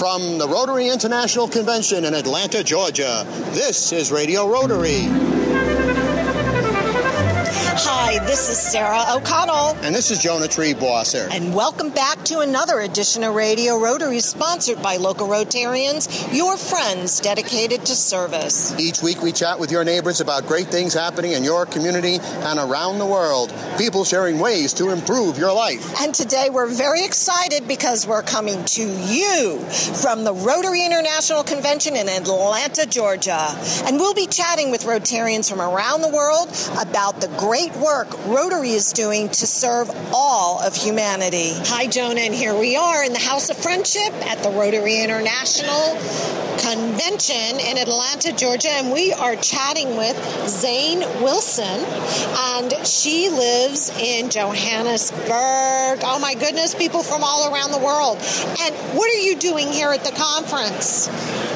From the Rotary International Convention in Atlanta, Georgia, this is Radio Rotary. Hi, this is Sarah O'Connell. And this is Jonah Triebwasser. And welcome back to another edition of Radio Rotary, sponsored by local Rotarians, your friends dedicated to service. Each week we chat with your neighbors about great things happening in your community and around the world. People sharing ways to improve your life. And today we're very excited because we're coming to you from the Rotary International Convention in Atlanta, Georgia. And we'll be chatting with Rotarians from around the world about the great work Rotary is doing to serve all of humanity. Hi, Jonah, and here we are in the House of Friendship at the Rotary International Convention in Atlanta, Georgia, and we are chatting with Zane Wilson, and she lives in Johannesburg. Oh my goodness, people from all around the world. And what are you doing here at the conference?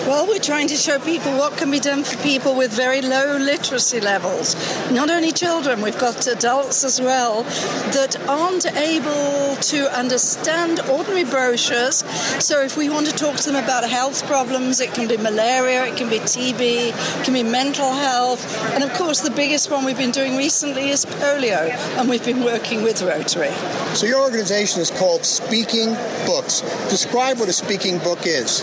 Well, we're trying to show people what can be done for people with very low literacy levels. Not only children, we've got adults as well that aren't able to understand ordinary brochures. So if we want to talk to them about health problems, it can be malaria, it can be TB, it can be mental health. And of course, the biggest one we've been doing recently is polio, and we've been working with Rotary. So your organization is called Speaking Books. Describe what a speaking book is.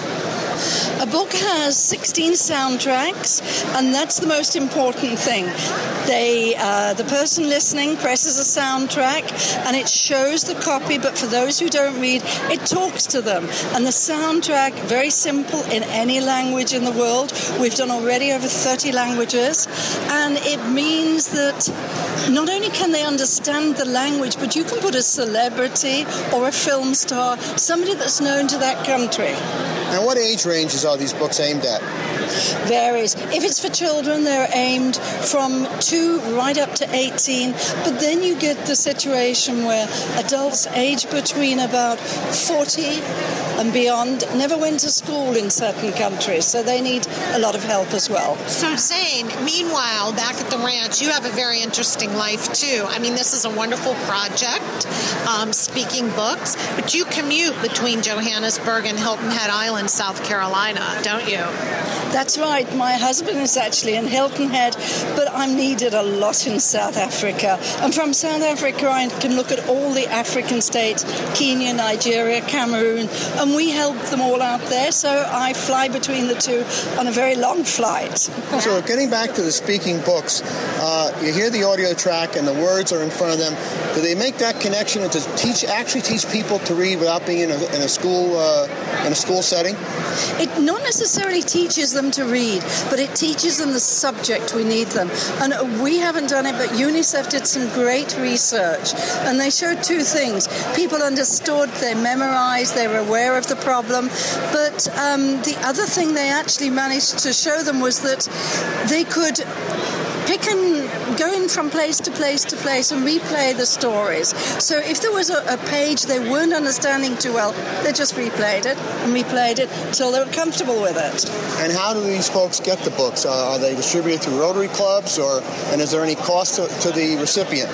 A book has 16 soundtracks, and that's the most important thing. They, uh, the person listening presses a soundtrack, and it shows the copy. But for those who don't read, it talks to them. And the soundtrack, very simple in any language in the world. We've done already over 30 languages, and it means that not only can they understand the language, but you can put a celebrity or a film star, somebody that's known to that country. And what age ranges are these books aimed at? Varies. If it's for children, they're aimed from two right up to 18, but then you get the situation where adults age between about 40 and beyond never went to school in certain countries, so they need a lot of help as well. So, Zane, meanwhile, back at the ranch, you have a very interesting life too. I mean, this is a wonderful project, um, speaking books, but you commute between Johannesburg and Hilton Head Island, South Carolina, don't you? That's right. My husband is actually in Hilton Head, but I'm needed a lot in South Africa. And from South Africa, I can look at all the African states Kenya, Nigeria, Cameroon, and we help them all out there. So I fly between the two on a very long flight. So, getting back to the speaking books, uh, you hear the audio track and the words are in front of them. Do they make that connection and to teach, actually teach people to read without being in a, in a school uh, in a school setting? It not necessarily teaches them to read, but it teaches them the subject we need them. And we haven't done it, but UNICEF did some great research, and they showed two things: people understood, they memorized, they were aware of the problem. But um, the other thing they actually managed to show them was that they could pick and go in from place to place to place and replay the stories. So if there was a, a, page they weren't understanding too well, they just replayed it and replayed it until they were comfortable with it. And how do these folks get the books? Uh, are they distributed through Rotary clubs, or and is there any cost to, to the recipient?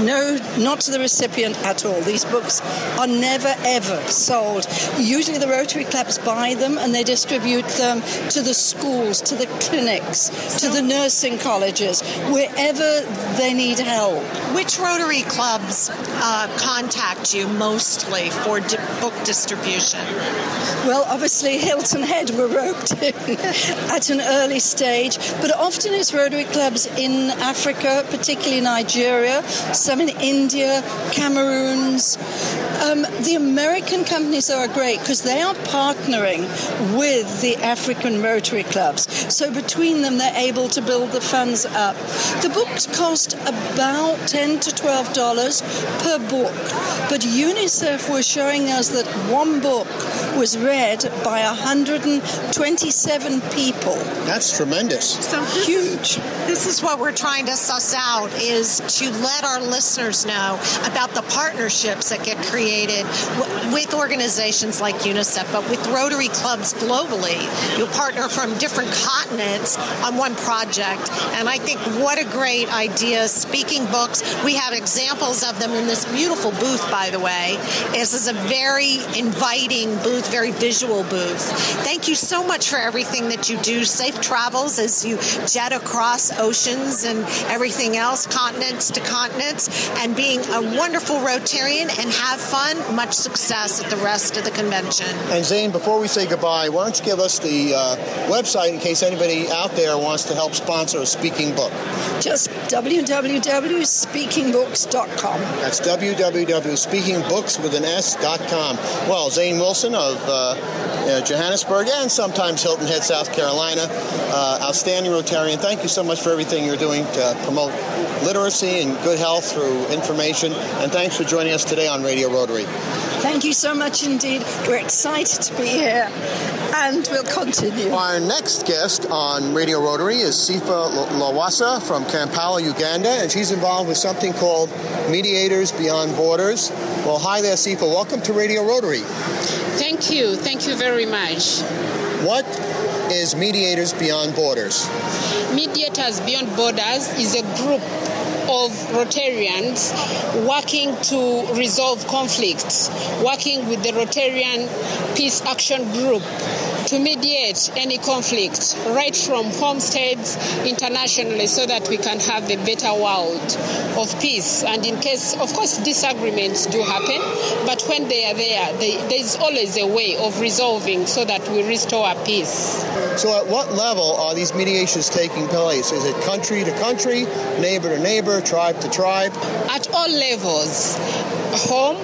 No, not to the recipient at all. These books are never ever sold. Usually the Rotary clubs buy them and they distribute them to the schools, to the clinics, to the nursing colleges, wherever they need help. Which Rotary clubs uh, contact you mostly for di- book distribution? Well, obviously Hilton Head were roped in at an early stage, but often it's Rotary clubs in Africa, particularly Nigeria, some in India, Cameroons. Um, the American companies are great because they are partnering with the African Rotary clubs. So between them, they're able to build the funds up. The books cost about ten to twelve dollars per book, but UNICEF was showing us that one book was read by 127 people. That's tremendous. So this huge. Is, this is what we're trying to suss out: is to let our listeners know about the partnerships that get created created w- with organizations like UNICEF, but with Rotary clubs globally. You'll partner from different continents on one project. And I think what a great idea. Speaking books, we have examples of them in this beautiful booth, by the way. This is a very inviting booth, very visual booth. Thank you so much for everything that you do. Safe travels as you jet across oceans and everything else, continents to continents, and being a wonderful Rotarian and have fun. Much success at the rest of the convention. And Zane, before we say goodbye, why don't you give us the uh, website in case anybody out there wants to help sponsor a speaking book? Just www.speakingbooks.com. That's www.speakingbooks with an S.com. Well, Zane Wilson of uh, uh, Johannesburg and sometimes Hilton Head, South Carolina, uh, outstanding Rotarian. Thank you so much for everything you're doing to promote literacy and good health through information. And thanks for joining us today on Radio Rotary. Thank you so much indeed. We're excited to be here and we'll continue. Our next guest on Radio Rotary is Sifa Lawasa from Kampala, Uganda, and she's involved with something called Mediators Beyond Borders. Well, hi there, Sifa. Welcome to Radio Rotary. Thank you. Thank you very much. What is Mediators Beyond Borders? Mediators Beyond Borders is a group of Rotarians working to resolve conflicts, working with the Rotarian Peace Action Group to mediate any conflict right from homesteads internationally so that we can have a better world of peace. And in case, of course, disagreements do happen, but when they are there, they, there's always a way of resolving so that we restore peace. So, at what level are these mediations taking place? Is it country to country, neighbor to neighbor, tribe to tribe? At all levels home,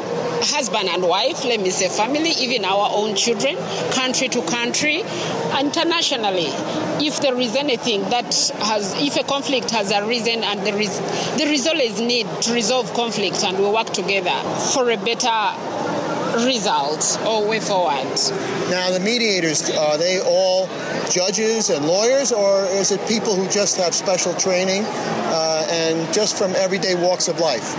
husband and wife, let me say family, even our own children, country to country, internationally. If there is anything that has, if a conflict has arisen and there is, there is always need to resolve conflict and we work together for a better result or way forward. Now, the mediators, are they all judges and lawyers, or is it people who just have special training uh, and just from everyday walks of life?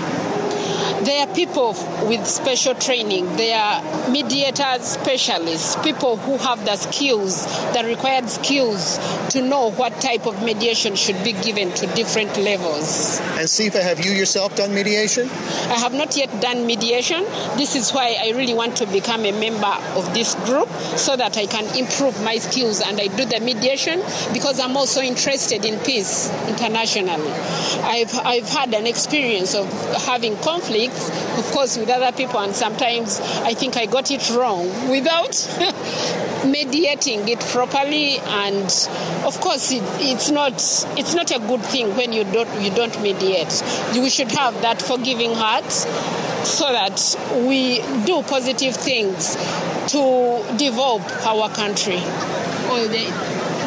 They are people with special training. They are mediators, specialists, people who have the skills, the required skills to know what type of mediation should be given to different levels. And Sifa, have you yourself done mediation? I have not yet done mediation. This is why I really want to become a member of this group so that I can improve my skills and I do the mediation because I'm also interested in peace internationally. I've, I've had an experience of having of course, with other people, and sometimes I think I got it wrong without mediating it properly. And of course, it, it's not it's not a good thing when you don't you don't mediate. We should have that forgiving heart so that we do positive things to develop our country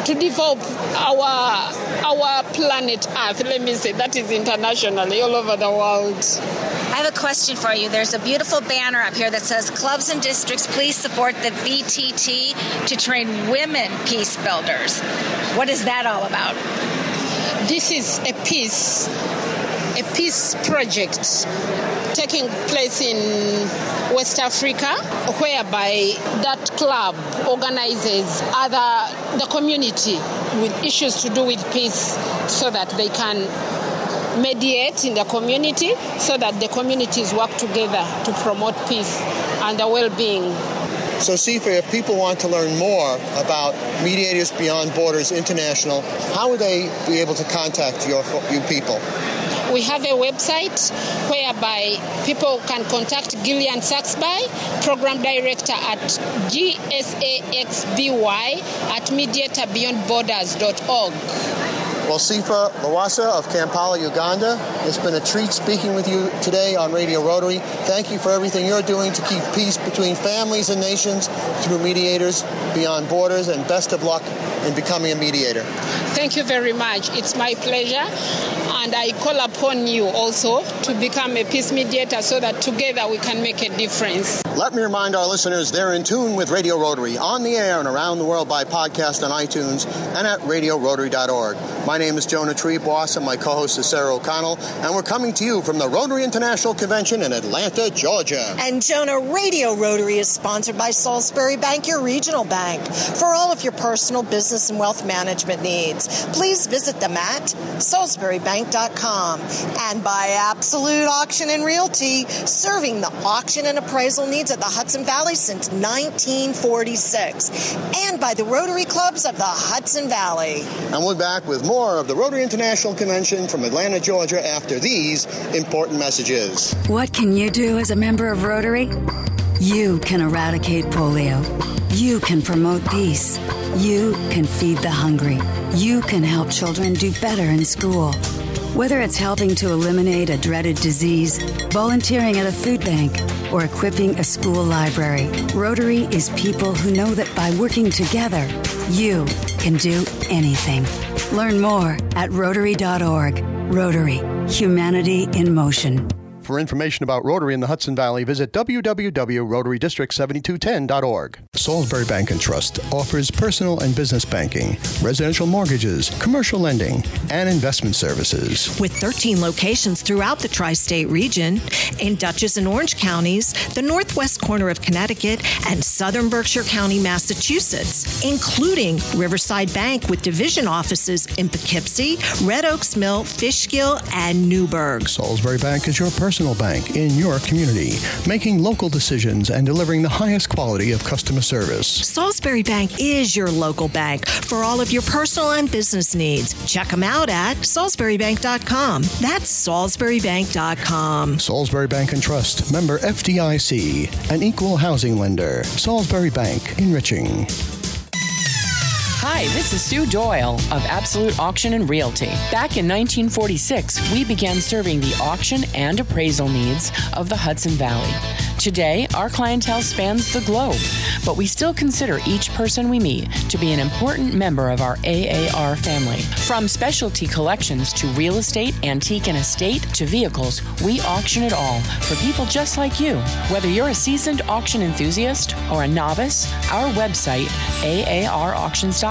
to develop our our planet Earth. Let me say that is internationally all over the world. I have a question for you. There's a beautiful banner up here that says Clubs and districts, please support the VTT to train women peace builders. What is that all about? This is a peace a peace project taking place in West Africa, whereby that club organizes other the community with issues to do with peace, so that they can mediate in the community, so that the communities work together to promote peace and the well-being so, Sifa, if people want to learn more about Mediators Beyond Borders International, how would they be able to contact your, you people? We have a website whereby people can contact Gillian Saxby, Program Director at GSAXBY at mediatorbeyondborders.org. Well, Sifa Lawasa of Kampala, Uganda, it's been a treat speaking with you today on Radio Rotary. Thank you for everything you're doing to keep peace between families and nations through mediators beyond borders, and best of luck in becoming a mediator. Thank you very much. It's my pleasure. And I call upon you also to become a peace mediator so that together we can make a difference. Let me remind our listeners they're in tune with Radio Rotary on the air and around the world by podcast on iTunes and at radiorotary.org. My name is Jonah Triebwasser, and my co-host is Sarah O'Connell, and we're coming to you from the Rotary International Convention in Atlanta, Georgia. And Jonah Radio Rotary is sponsored by Salisbury Bank, your regional bank. For all of your personal, business, and wealth management needs, please visit them at salisburybank.com. And by Absolute Auction and Realty, serving the auction and appraisal needs of the Hudson Valley since 1946. And by the Rotary Clubs of the Hudson Valley. And we're back with more of the Rotary International Convention from Atlanta, Georgia after these important messages. What can you do as a member of Rotary? You can eradicate polio. You can promote peace. You can feed the hungry. You can help children do better in school. Whether it's helping to eliminate a dreaded disease, volunteering at a food bank, or equipping a school library, Rotary is people who know that by working together, you can do anything. Learn more at Rotary.org. Rotary, humanity in motion. For information about Rotary in the Hudson Valley, visit www.rotarydistrict7210.org. Salisbury Bank and Trust offers personal and business banking, residential mortgages, commercial lending, and investment services. With 13 locations throughout the tri state region, in Dutchess and Orange counties, the northwest corner of Connecticut, and southern Berkshire County, Massachusetts, including Riverside Bank with division offices in Poughkeepsie, Red Oaks Mill, Fishkill, and Newburgh. Salisbury Bank is your personal bank in your community, making local decisions and delivering the highest quality of customer service. Salisbury Bank is your local bank for all of your personal and business needs. Check them out at salisburybank.com. That's salisburybank.com. Salisbury Bank and Trust, member FDIC, an equal housing lender. Salisbury Bank, enriching. Hi, this is Sue Doyle of Absolute Auction and Realty. Back in 1946, we began serving the auction and appraisal needs of the Hudson Valley. Today, our clientele spans the globe, but we still consider each person we meet to be an important member of our AAR family. From specialty collections to real estate, antique and estate to vehicles, we auction it all for people just like you. Whether you're a seasoned auction enthusiast or a novice, our website, aarauctions.com,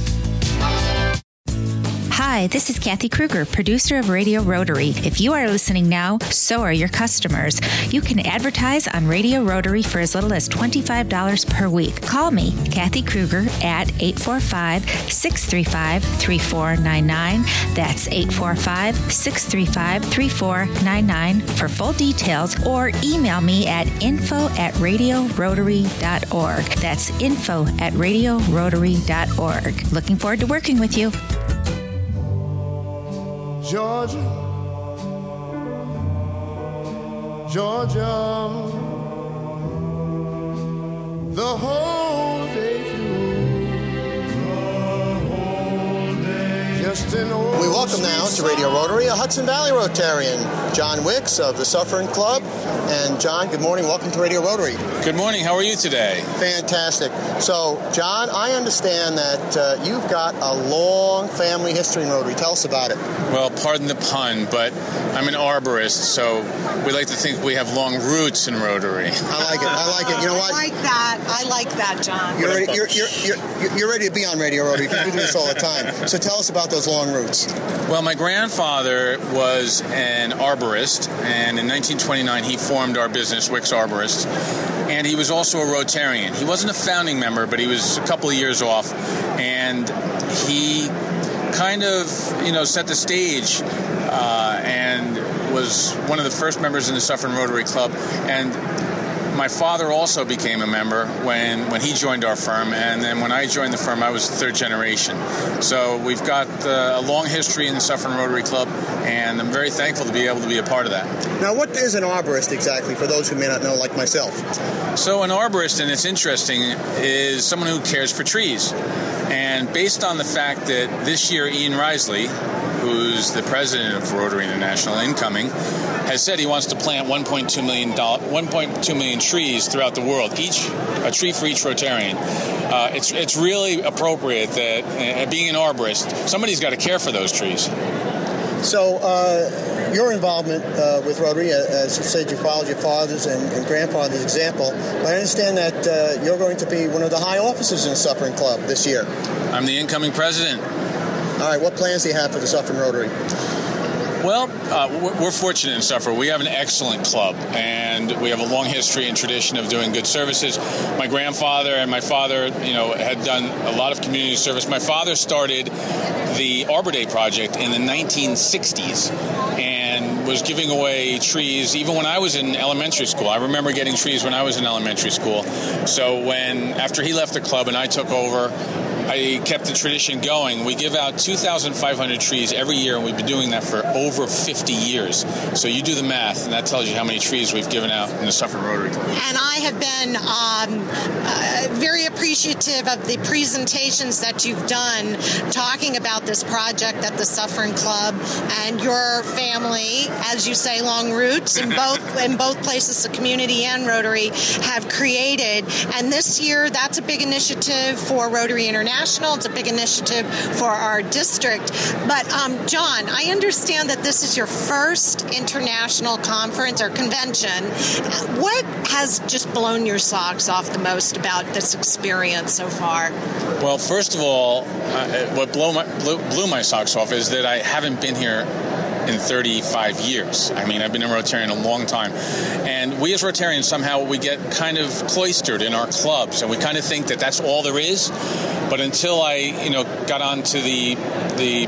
Hi, this is Kathy Kruger, producer of Radio Rotary. If you are listening now, so are your customers. You can advertise on Radio Rotary for as little as $25 per week. Call me, Kathy Kruger, at 845 635 3499. That's 845 635 3499 for full details, or email me at info at radiorotary.org. That's info at radiorotary.org. Looking forward to working with you. Georgia, Georgia, the whole day through. Just an old We welcome now to Radio Rotary a Hudson Valley Rotarian, John Wicks of the Suffern Club. And John, good morning. Welcome to Radio Rotary. Good morning. How are you today? Fantastic. So, John, I understand that uh, you've got a long family history in Rotary. Tell us about it. Well, pardon the pun, but I'm an arborist, so we like to think we have long roots in Rotary. I like it. I like it. You know what? I like that. I like that, John. You're ready, you're, you're, you're, you're ready to be on Radio Rotary because we do this all the time. So tell us about those long roots. Well, my grandfather was an arborist, and in 1929 he formed our business, Wicks Arborist, and he was also a Rotarian. He wasn't a founding member, but he was a couple of years off, and he kind of, you know, set the stage uh, and was one of the first members in the Suffern Rotary Club, and my father also became a member when, when he joined our firm, and then when I joined the firm, I was third generation. So we've got uh, a long history in the Suffern Rotary Club, and I'm very thankful to be able to be a part of that. Now, what is an arborist exactly for those who may not know, like myself? So, an arborist, and it's interesting, is someone who cares for trees. And based on the fact that this year Ian Riseley, who's the president of Rotary International, incoming, has said he wants to plant 1.2 million, 1.2 million trees throughout the world, each a tree for each Rotarian. Uh, it's it's really appropriate that uh, being an arborist, somebody's got to care for those trees. So, uh, your involvement uh, with Rotary, uh, as you said, you followed your father's and, and grandfather's example. But I understand that uh, you're going to be one of the high officers in the Suffern Club this year. I'm the incoming president. All right, what plans do you have for the Suffern Rotary? Well, uh, we're fortunate in Suffern. We have an excellent club, and we have a long history and tradition of doing good services. My grandfather and my father, you know, had done a lot of community service. My father started the Arbor Day project in the 1960s, and was giving away trees even when I was in elementary school. I remember getting trees when I was in elementary school. So when after he left the club and I took over, I kept the tradition going. We give out 2,500 trees every year, and we've been doing that for over 50 years. So you do the math, and that tells you how many trees we've given out in the Suffern Rotary Club. And I have been um, uh, very appreciative of the presentations that you've done talking about this project at the Suffern Club and your family, as you say, long roots in both in both places, the community and Rotary have created. And this year, that's a big initiative for Rotary International. It's a big initiative for our district. But um, John, I understand that this is your first international conference or convention. What has just blown your socks off the most about this experience so far? Well, first of all, uh, what my, blew, blew my socks off is that I haven't been here in 35 years. I mean, I've been a Rotarian a long time. And we as Rotarians somehow we get kind of cloistered in our clubs and we kind of think that that's all there is. But until I, you know, got onto the the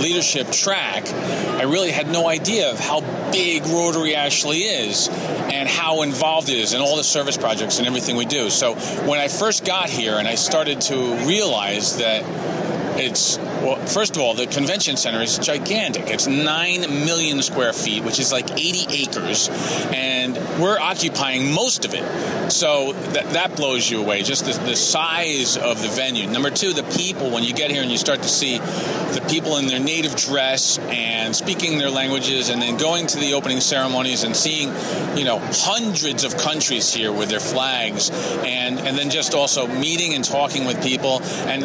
leadership track, I really had no idea of how big Rotary actually is and how involved it is in all the service projects and everything we do. So when I first got here and I started to realize that it's well, first of all, the convention center is gigantic. It's nine million square feet, which is like 80 acres, and we're occupying most of it. So that, that blows you away, just the, the size of the venue. Number two, the people. When you get here and you start to see the people in their native dress and speaking their languages, and then going to the opening ceremonies and seeing, you know, hundreds of countries here with their flags, and and then just also meeting and talking with people and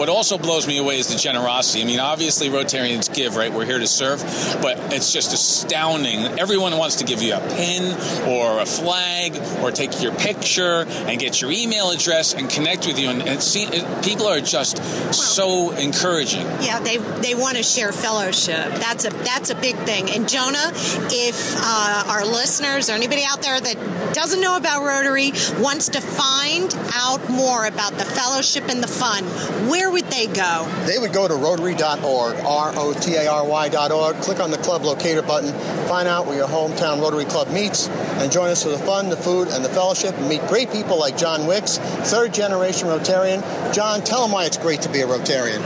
what also blows me away is the generosity. I mean, obviously Rotarians give, right? We're here to serve, but it's just astounding. Everyone wants to give you a pin or a flag or take your picture and get your email address and connect with you. And, and see, it, people are just so encouraging. Yeah, they they want to share fellowship. That's a that's a big thing. And Jonah, if uh, our listeners or anybody out there that doesn't know about Rotary wants to find out more about the fellowship and the fun, where would they go? They would go to rotary.org, R O T A R Y.org, click on the club locator button, find out where your hometown Rotary Club meets, and join us for the fun, the food, and the fellowship, and meet great people like John Wicks, third generation Rotarian. John, tell them why it's great to be a Rotarian.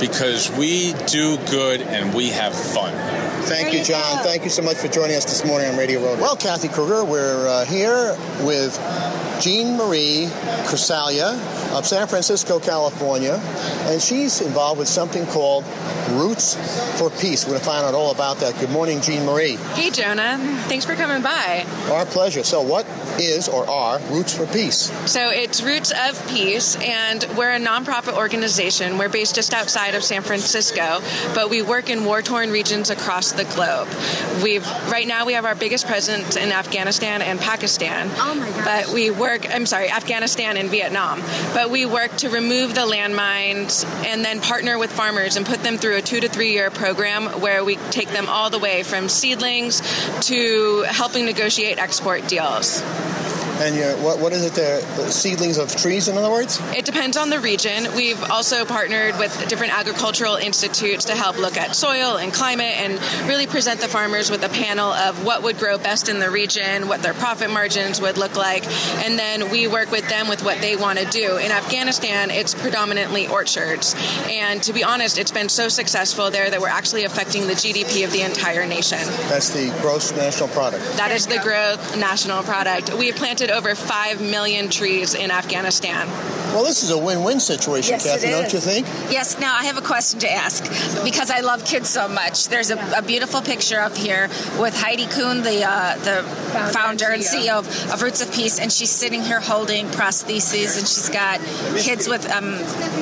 Because we do good and we have fun. Thank you, John. Thank you so much for joining us this morning on Radio Road. Well, Kathy Kruger, we're uh, here with Jean Marie Crusalia of San Francisco, California, and she's involved with something called Roots for Peace. We're going to find out all about that. Good morning, Jean Marie. Hey, Jonah. Thanks for coming by. Our pleasure. So, what is or are Roots for Peace? So, it's Roots of Peace, and we're a nonprofit organization. We're based just outside of San Francisco, but we work in war torn regions across the globe. We've right now we have our biggest presence in Afghanistan and Pakistan. Oh my gosh. But we work. I'm sorry, Afghanistan and Vietnam. But we work to remove the landmines and then partner with farmers and put them through a two to three year program where we take them all the way from seedlings to helping negotiate export deals. And what, what is it there? Seedlings of trees, in other words? It depends on the region. We've also partnered with different agricultural institutes to help look at soil and climate and really present the farmers with a panel of what would grow best in the region, what their profit margins would look like, and then we work with them with what they want to do. In Afghanistan, it's predominantly orchards. And to be honest, it's been so successful there that we're actually affecting the GDP of the entire nation. That's the gross national product. That is the gross national product. We planted planted over 5 million trees in Afghanistan. Well, this is a win-win situation, Yes, Kathy, don't you think? Yes, now I have a question to ask because I love kids so much. There's a, a beautiful picture up here with Heidi Kuhn, the uh, the founder and CEO of, of Roots of Peace, and she's sitting here holding prostheses, and she's got kids with um,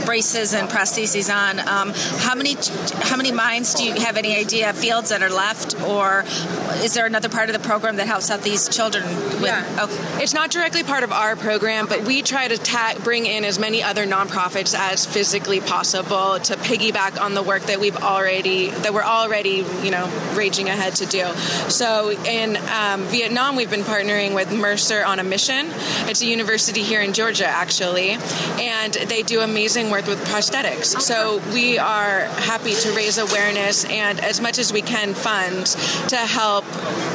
braces and prostheses on. Um, how many how many mines do you have any idea fields that are left, or is there another part of the program that helps out these children? With, Yeah. Okay. It's not directly part of our program, but we try to ta- bring in as many other nonprofits as physically possible to piggyback on the work that we've already that we're already you know raging ahead to do. So in um, Vietnam, we've been partnering with Mercer on a mission. It's a university here in Georgia, actually, and they do amazing work with prosthetics. So we are happy to raise awareness and as much as we can funds to help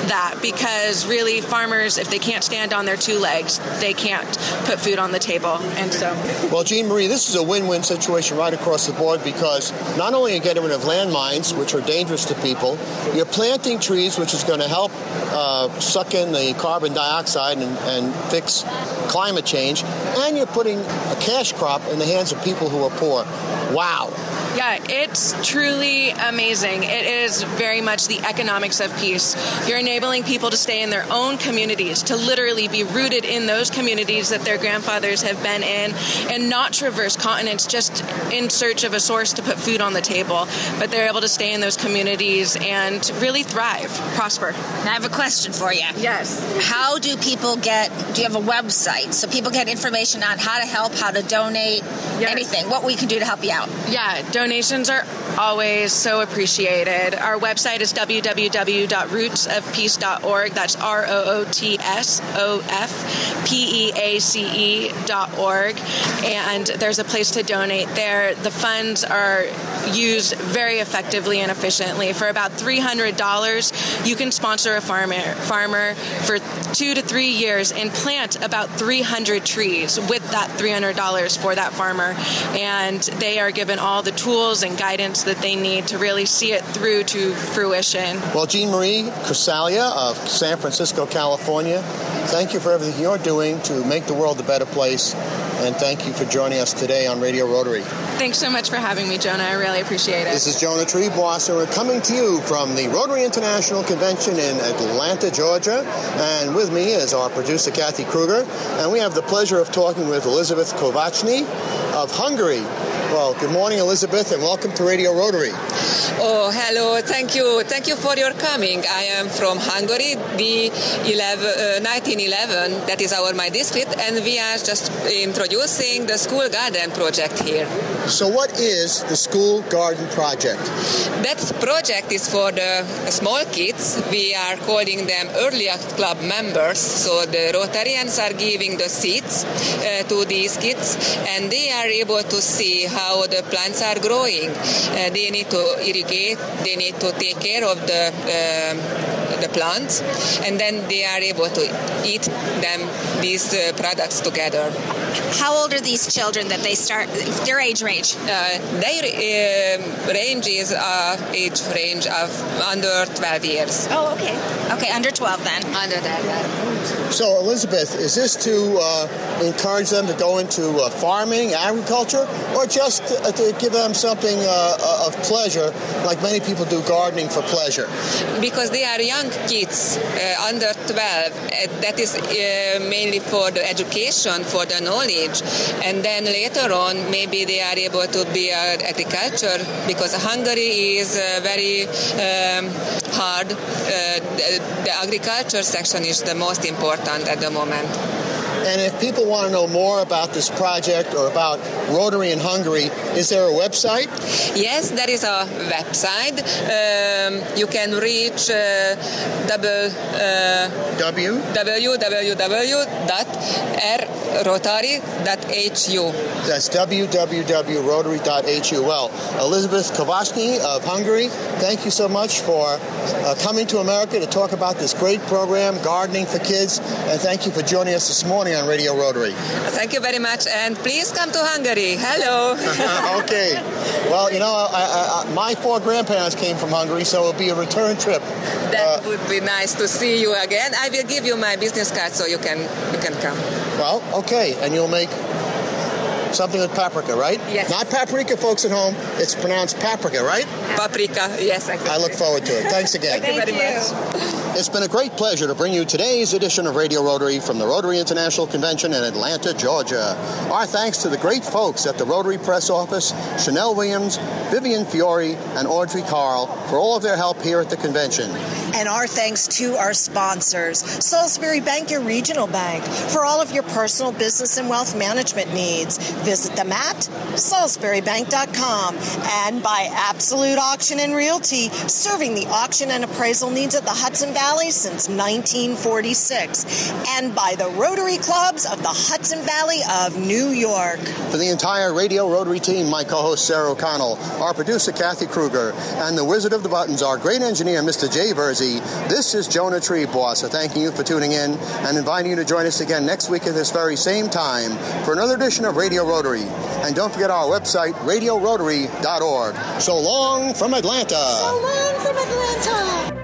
that because really farmers if they can't stand on their two legs they can't put food on the table and so Well, Jean Marie, this is a win-win situation right across the board because not only are you getting rid of landmines, which are dangerous to people, you're planting trees, which is going to help uh, suck in the carbon dioxide and, and fix climate change, and you're putting a cash crop in the hands of people who are poor. Wow. Yeah it's truly amazing it is very much the economics of peace you're enabling people to stay in their own communities to literally be rooted in those communities that their grandfathers have been in and not traverse continents just in search of a source to put food on the table but they're able to stay in those communities and really thrive prosper Now I have a question for you. Yes. How do people get? Do you have a website so people get information on how to help, how to donate, anything? What we can do to help you out? Yeah, donations are always so appreciated. Our website is www.rootsofpeace.org. That's R O O T S O F P E A C E dot org. And there's a place to donate there. The funds are used very effectively and efficiently. For about $300, you can sponsor a farmer, farmer for two to three years and plant about 300 trees with that $300 for that farmer. And they are given all the tools and guidance that they need to really see it through to fruition. Well, Jean Marie Crusalia of San Francisco, California, thank you for everything you're doing to make the world a better place, and thank you for joining us today on Radio Rotary. Thanks so much for having me, Jonah. I really appreciate it. This is Jonah Triebwasser, and we're coming to you from the Rotary International Convention in Atlanta, Georgia. And with me is our producer, Kathy Kruger. And we have the pleasure of talking with Elizabeth Kovachny of Hungary. Well, good morning, Elizabeth, and welcome to Radio Rotary. Oh, hello. Thank you. Thank you for your coming. I am from Hungary, the 11, uh, 1911. That is our my district, and we are just introducing the school garden project here. So, what is the School Garden Project? That project is for the small kids. We are calling them earlier club members. So the Rotarians are giving the seeds uh, to these kids, and they are able to see how the plants are growing. Uh, they need to irrigate. They need to take care of the um, the plants, and then they are able to eat them these uh, products together. How old are these children that they start? Their age range? Uh, their um, range is uh, age range of under 12 years. Oh, okay. Okay, under 12 then. Under that. yeah. So, Elizabeth, is this to uh, encourage them to go into uh, farming, agriculture, or just uh, to give them something uh, of pleasure, like many people do gardening for pleasure? Because they are young kids uh, under 12, uh, that is uh, mainly for the education, for the knowledge, and then later on maybe they are able to be agriculture because Hungary is uh, very um, hard. Uh, the, the agriculture section is the most important at the moment. And if people want to know more about this project or about Rotary in Hungary, is there a website? Yes, there is a website. Um, you can reach uh, double, uh, w? www.rrotary.hu. That's www.rotary.hu. Well, Elizabeth Kovachny of Hungary, thank you so much for uh, coming to America to talk about this great program, Gardening for Kids, and thank you for joining us this morning on Radio Rotary. Thank you very much, and please come to Hungary. Hello. okay. Well, you know, I, I, my four grandparents came from Hungary, so it'll be a return trip. That uh, would be nice to see you again. I will give you my business card so you can you can come. Well, okay, and you'll make something with paprika, right? Yes. Not paprika, folks at home. It's pronounced paprika, right? Paprika, yes. Exactly. I look forward to it. Thanks again. Thank you very much. It's been a great pleasure to bring you today's edition of Radio Rotary from the Rotary International Convention in Atlanta, Georgia. Our thanks to the great folks at the Rotary Press Office, Chanel Williams, Vivian Fiore, and Audrey Carl for all of their help here at the convention. And our thanks to our sponsors, Salisbury Bank, your regional bank, for all of your personal business and wealth management needs. Visit them at salisburybank.com and by Absolute Auction and Realty, serving the auction and appraisal needs at the Hudson Valley since 1946, and by the Rotary Clubs of the Hudson Valley of New York. For the entire Radio Rotary team, my co host Sarah O'Connell, our producer Kathy Kruger, and the Wizard of the Buttons, our great engineer Mr. Jay Verzi, this is Jonah Triebwasser. thanking you for tuning in and inviting you to join us again next week at this very same time for another edition of Radio Rotary. And don't forget our website, radiorotary.org. So long from Atlanta. So long from Atlanta.